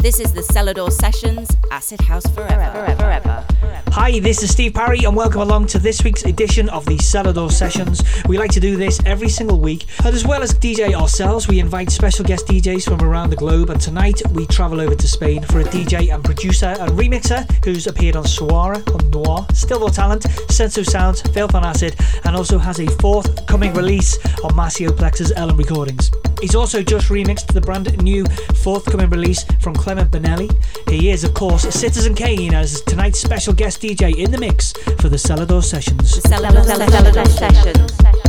This is the Selador Sessions Acid House Forever. forever, forever. Hi, this is Steve Parry, and welcome along to this week's edition of the Selador Sessions. We like to do this every single week, and as well as DJ ourselves, we invite special guest DJs from around the globe. And tonight we travel over to Spain for a DJ and producer and remixer who's appeared on Suara, on Noir, Stil vor Talent, Senso Sounds, Filth on Acid, and also has a forthcoming release on Maceo Plex's Ellum Recordings. He's also just remixed the brand new forthcoming release from Clement Bonelli. He is, of course, Citizen Kain as tonight's special guest DJ in the mix for the Selador Sessions. The Selador, Selador, Selador Sessions.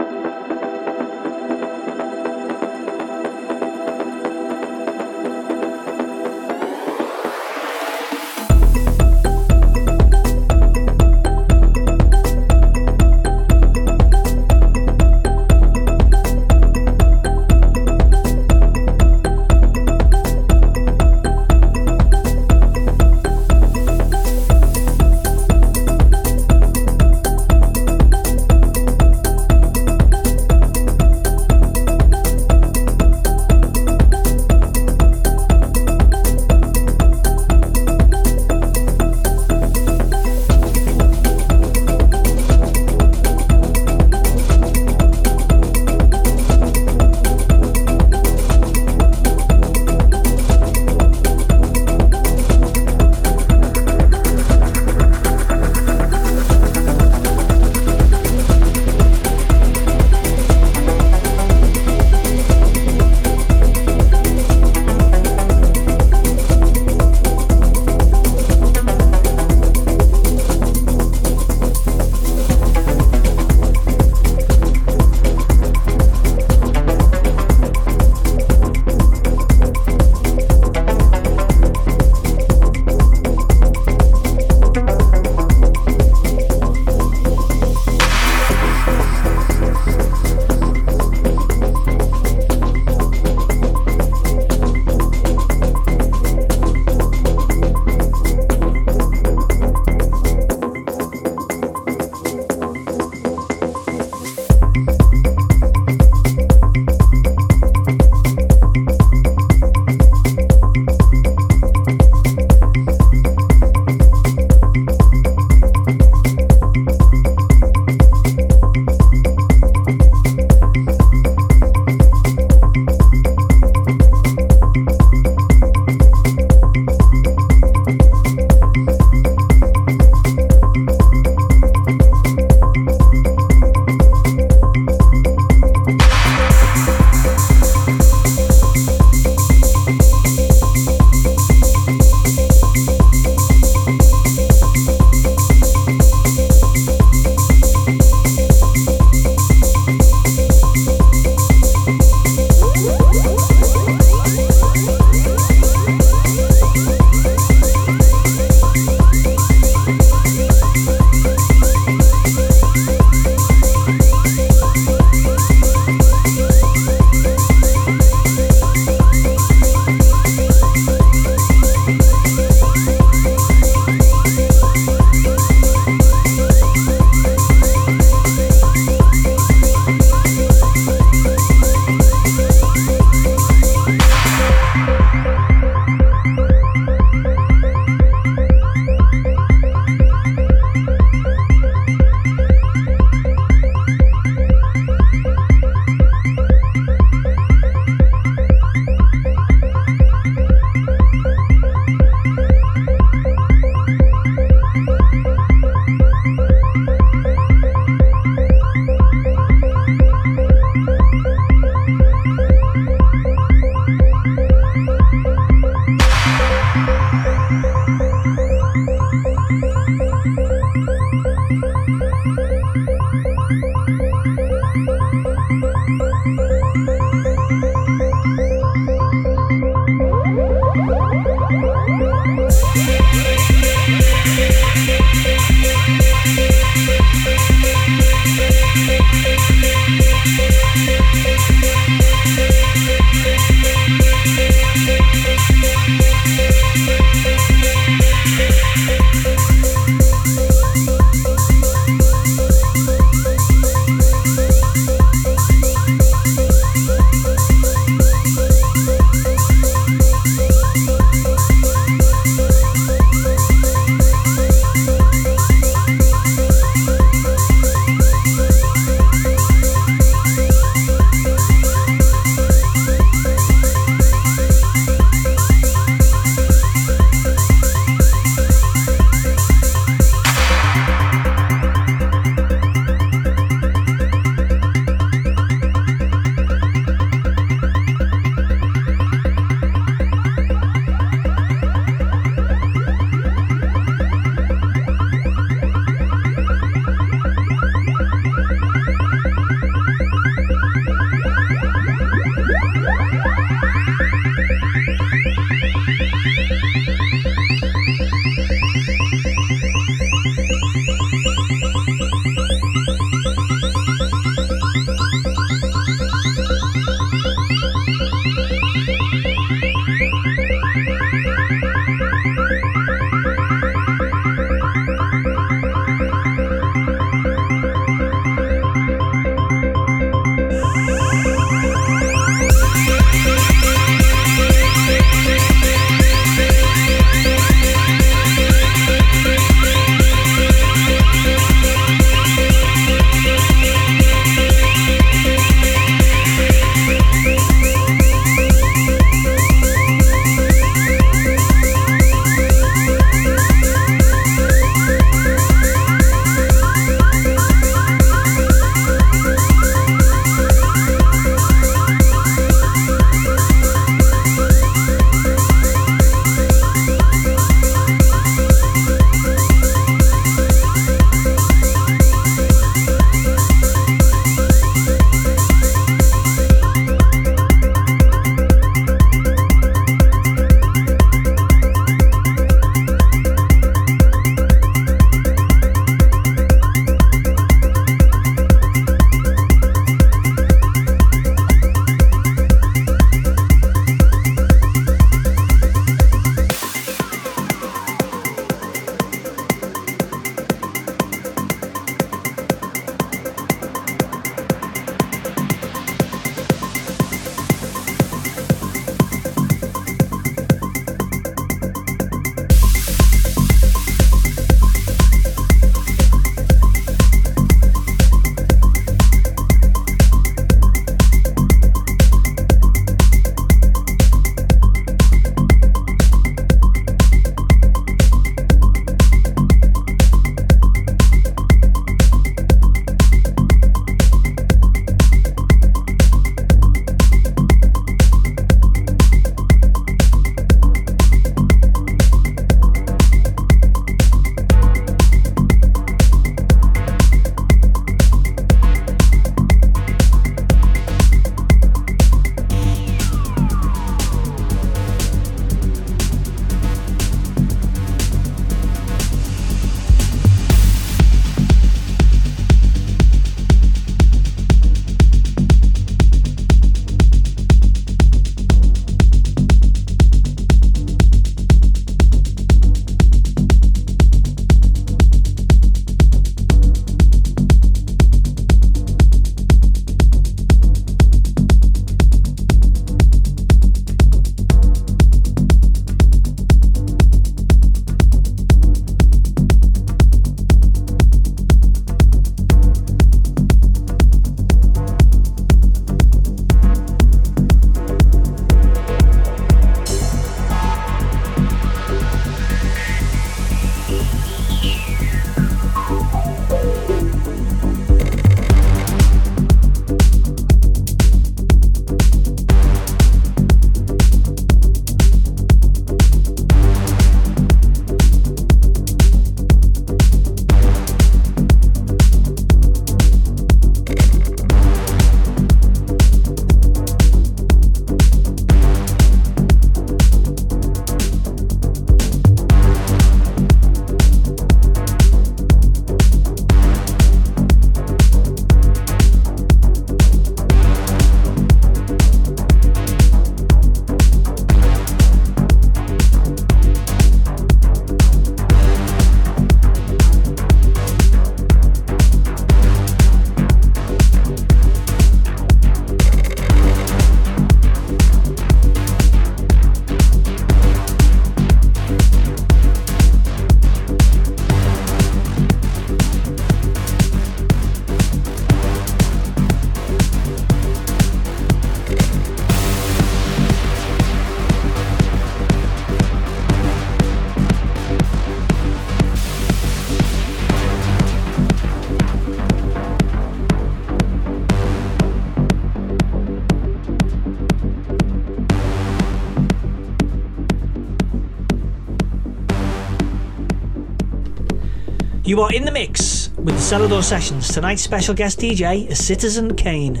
You are in the mix with the Selador Sessions. Tonight's special guest DJ is Citizen Kain.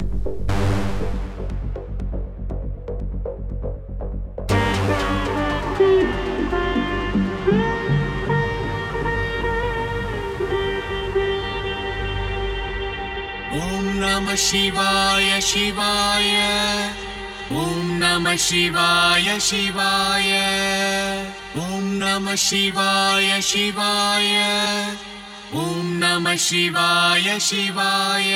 शिवाय शिवाय ॐ नमः शिवाय शिवाय ॐ नमः शिवाय शिवाय ॐ नमः शिवाय शिवाय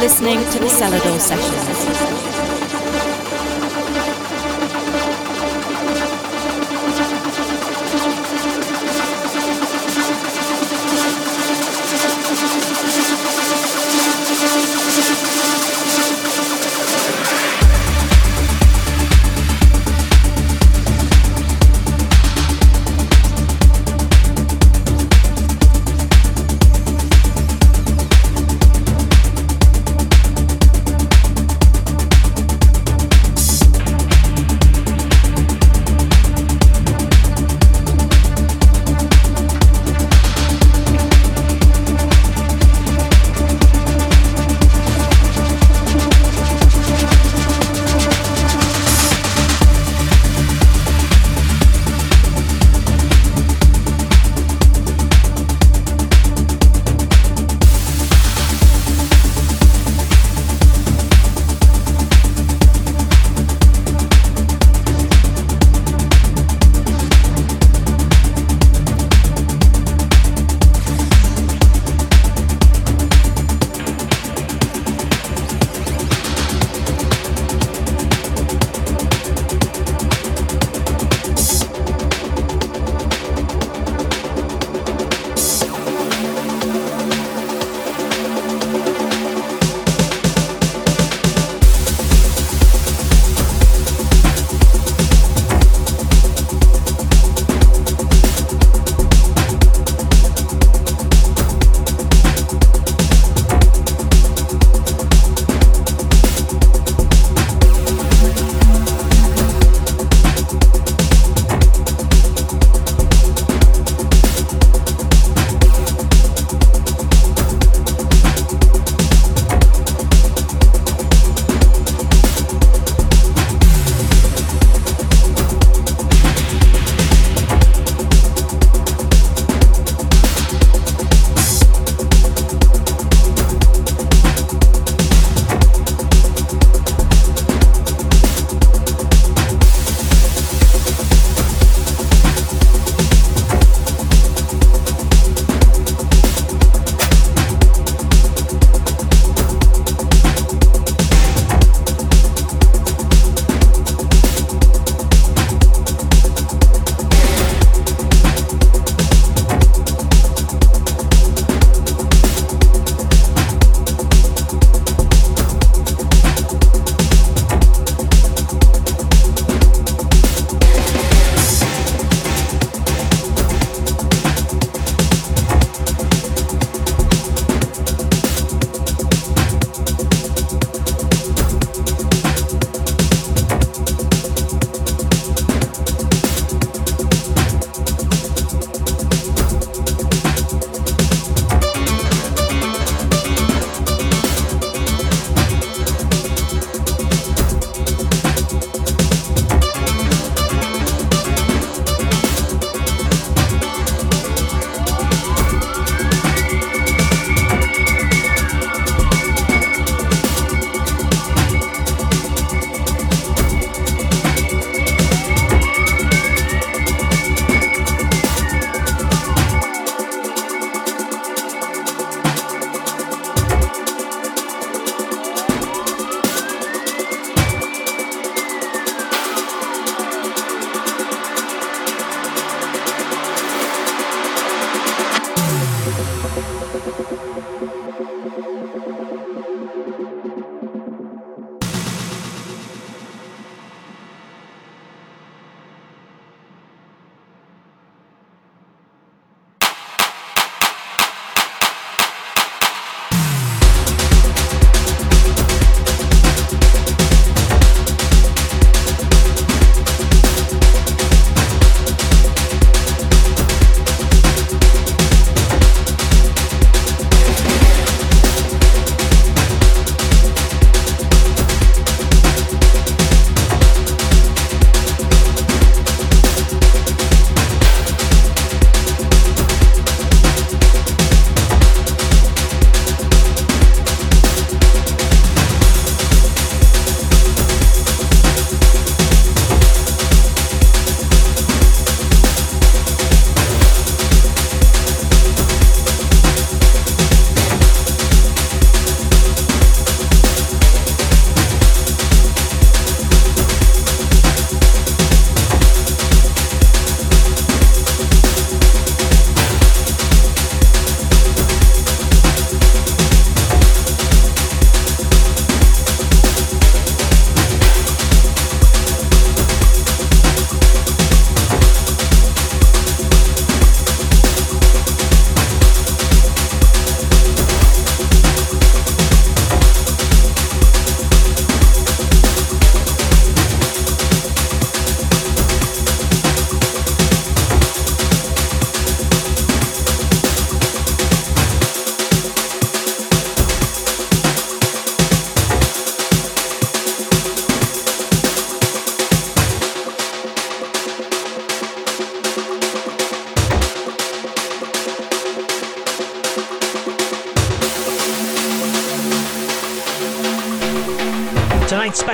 listening to the Selador Sessions.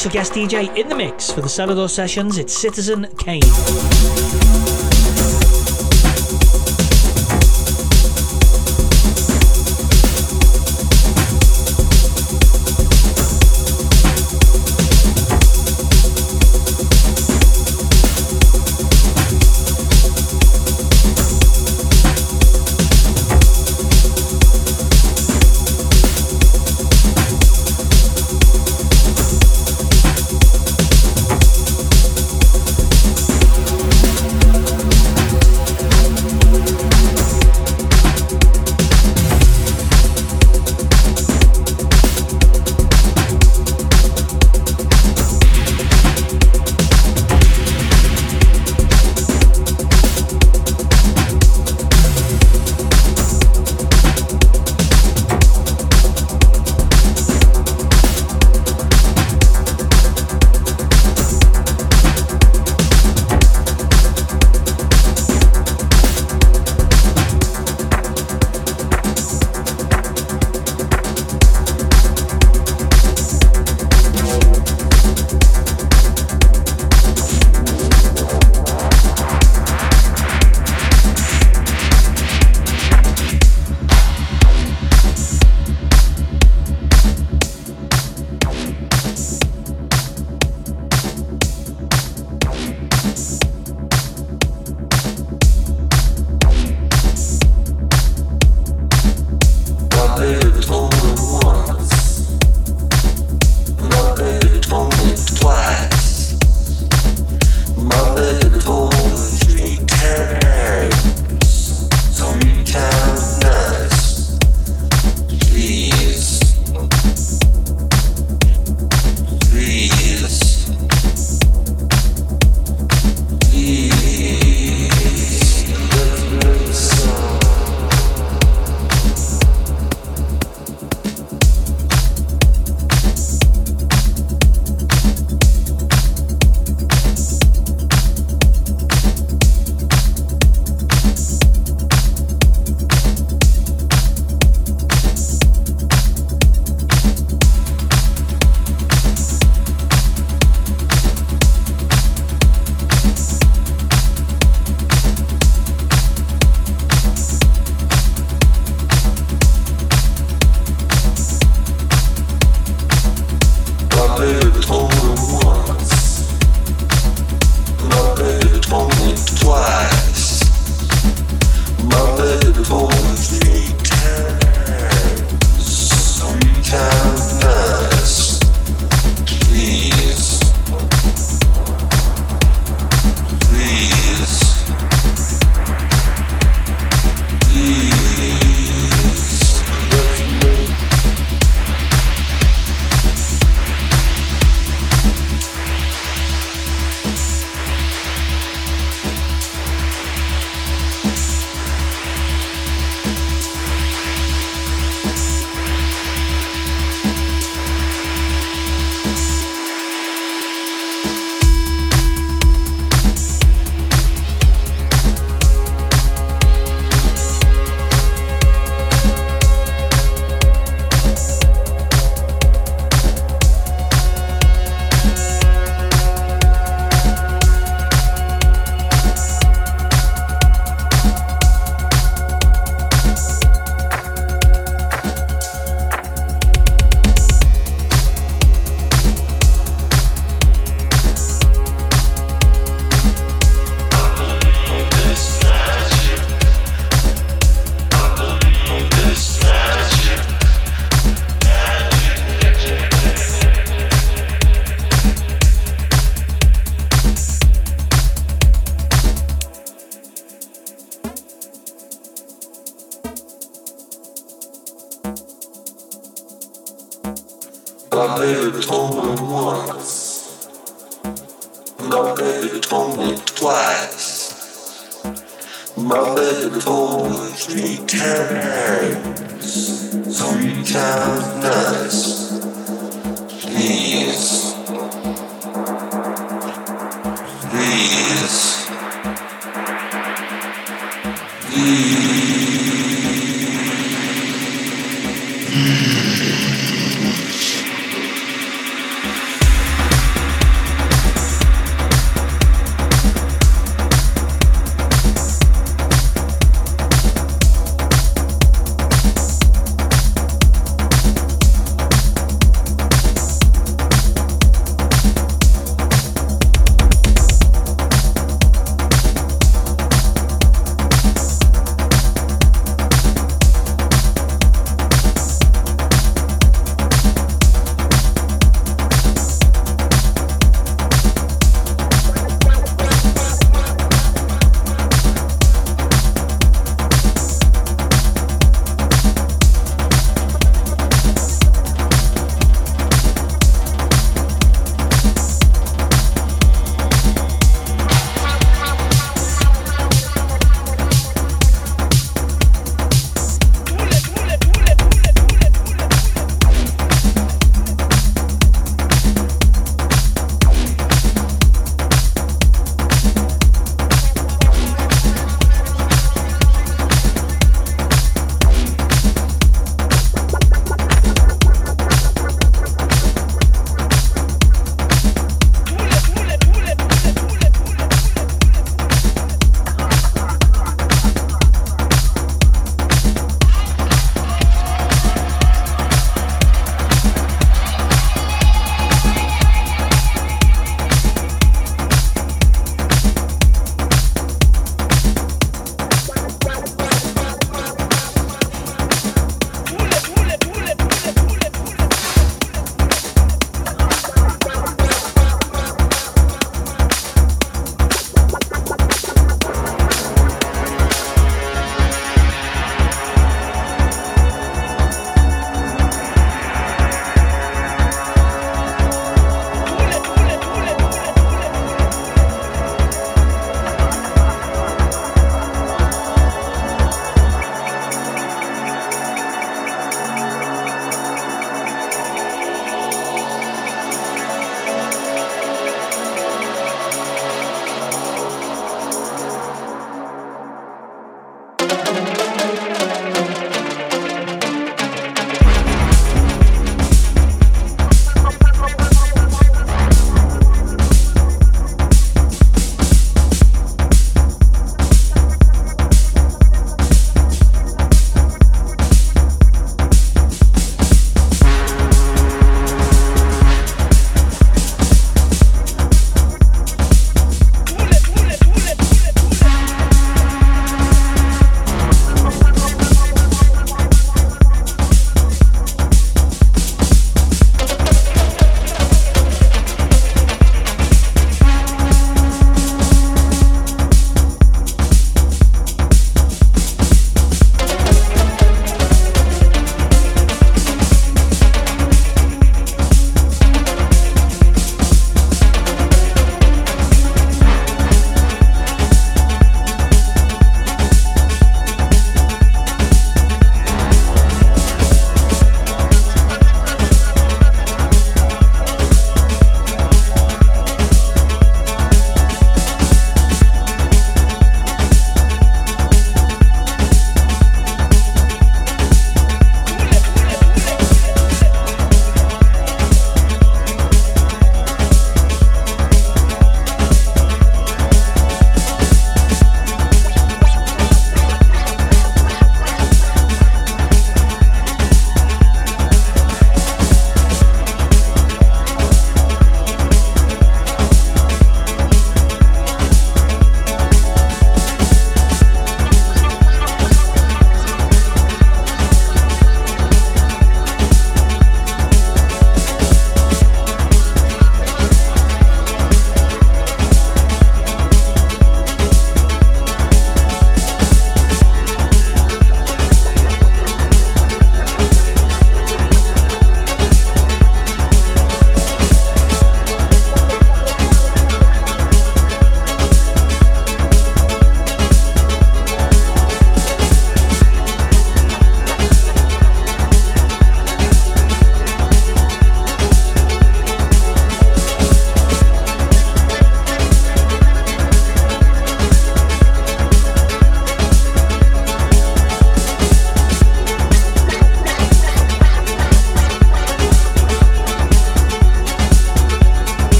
Special guest DJ in the mix for the Selador sessions, it's Citizen Kain.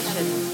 session.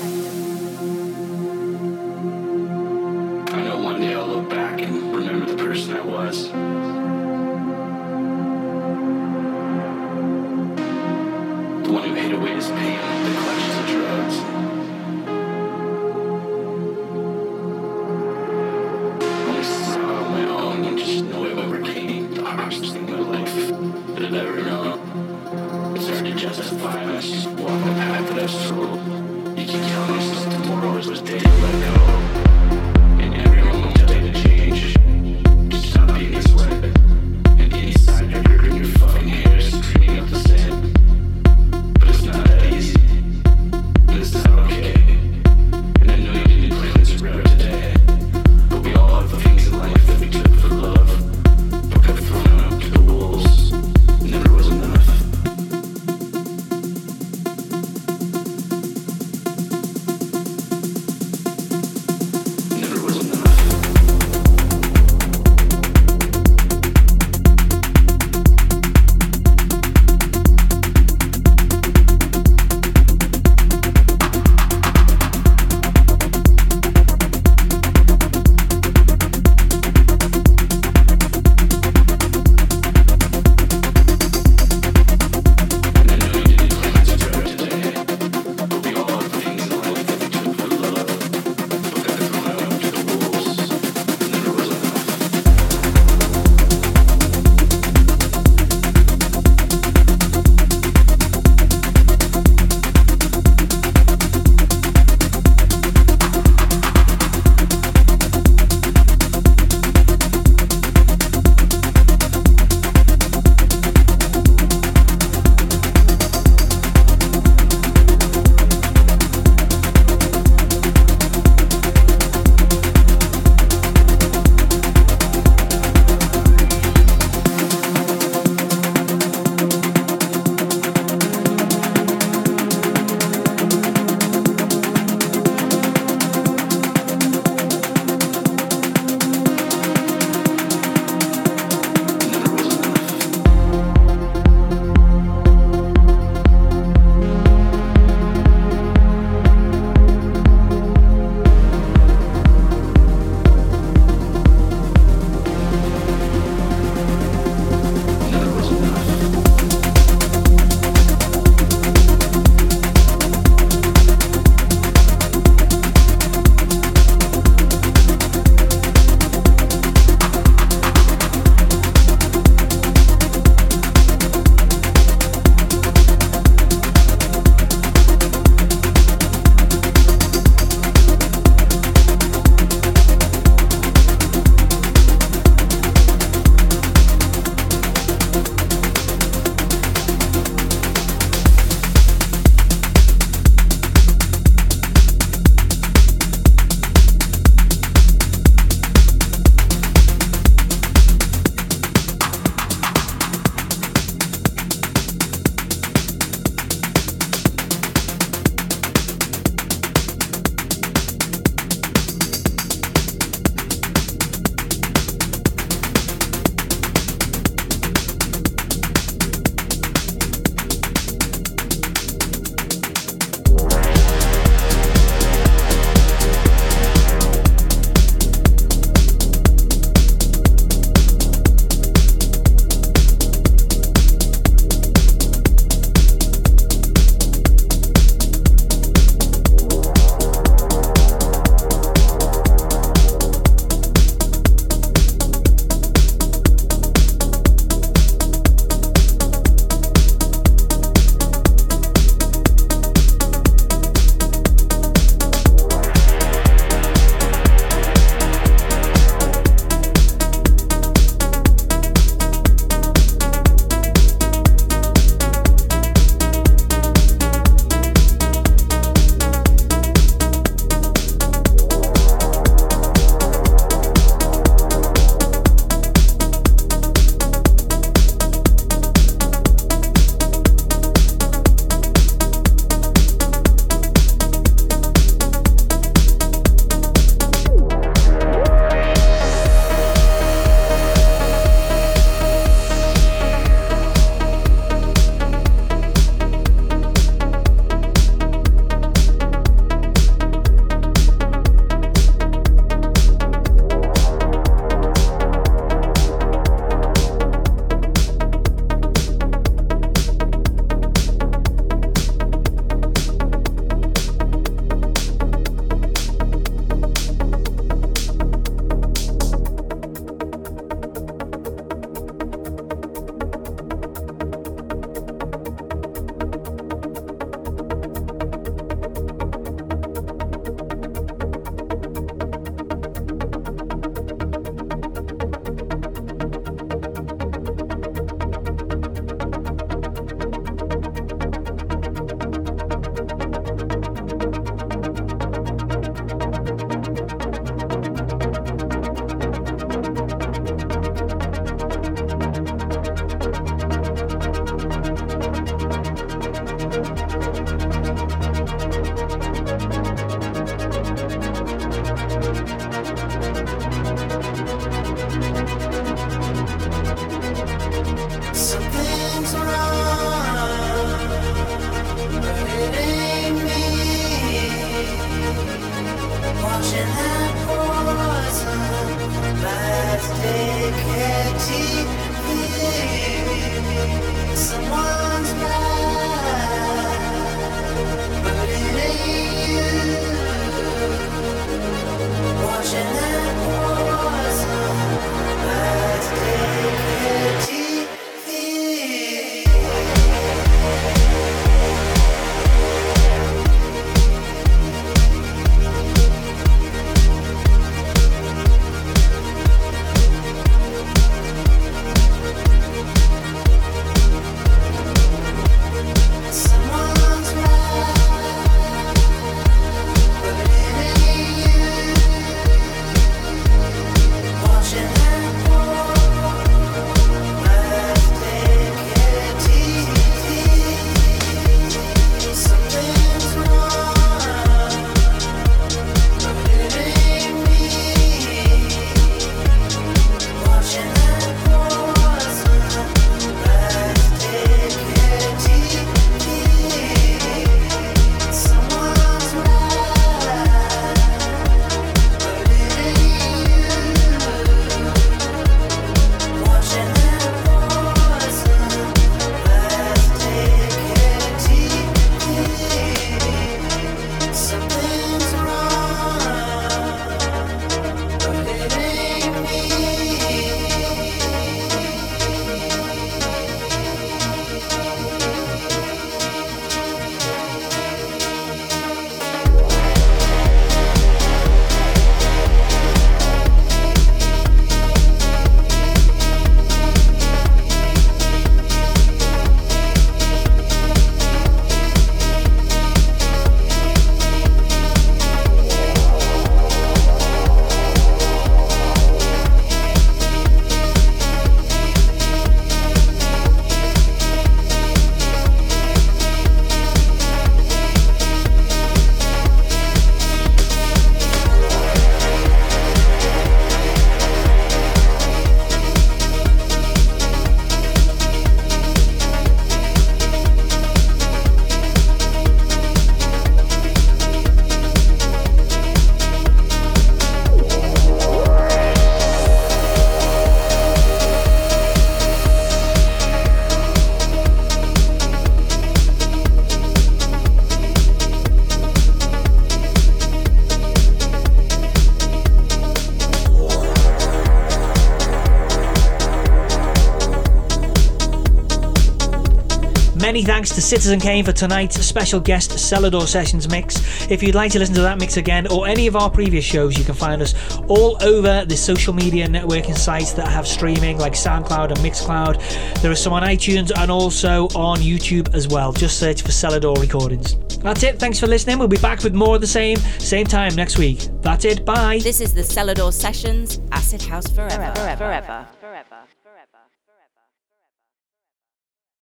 Many thanks to Citizen Kain for tonight's special guest Selador Sessions mix. If you'd like to listen to that mix again or any of our previous shows, you can find us all over the social media networking sites that have streaming like SoundCloud and Mixcloud. There are some on iTunes and also on YouTube as well. Just search for Selador Recordings. That's it. Thanks for listening. We'll be back with more of the same, same time next week. That's it. Bye. This is the Selador Sessions Acid House Forever. Forever. Forever. Forever.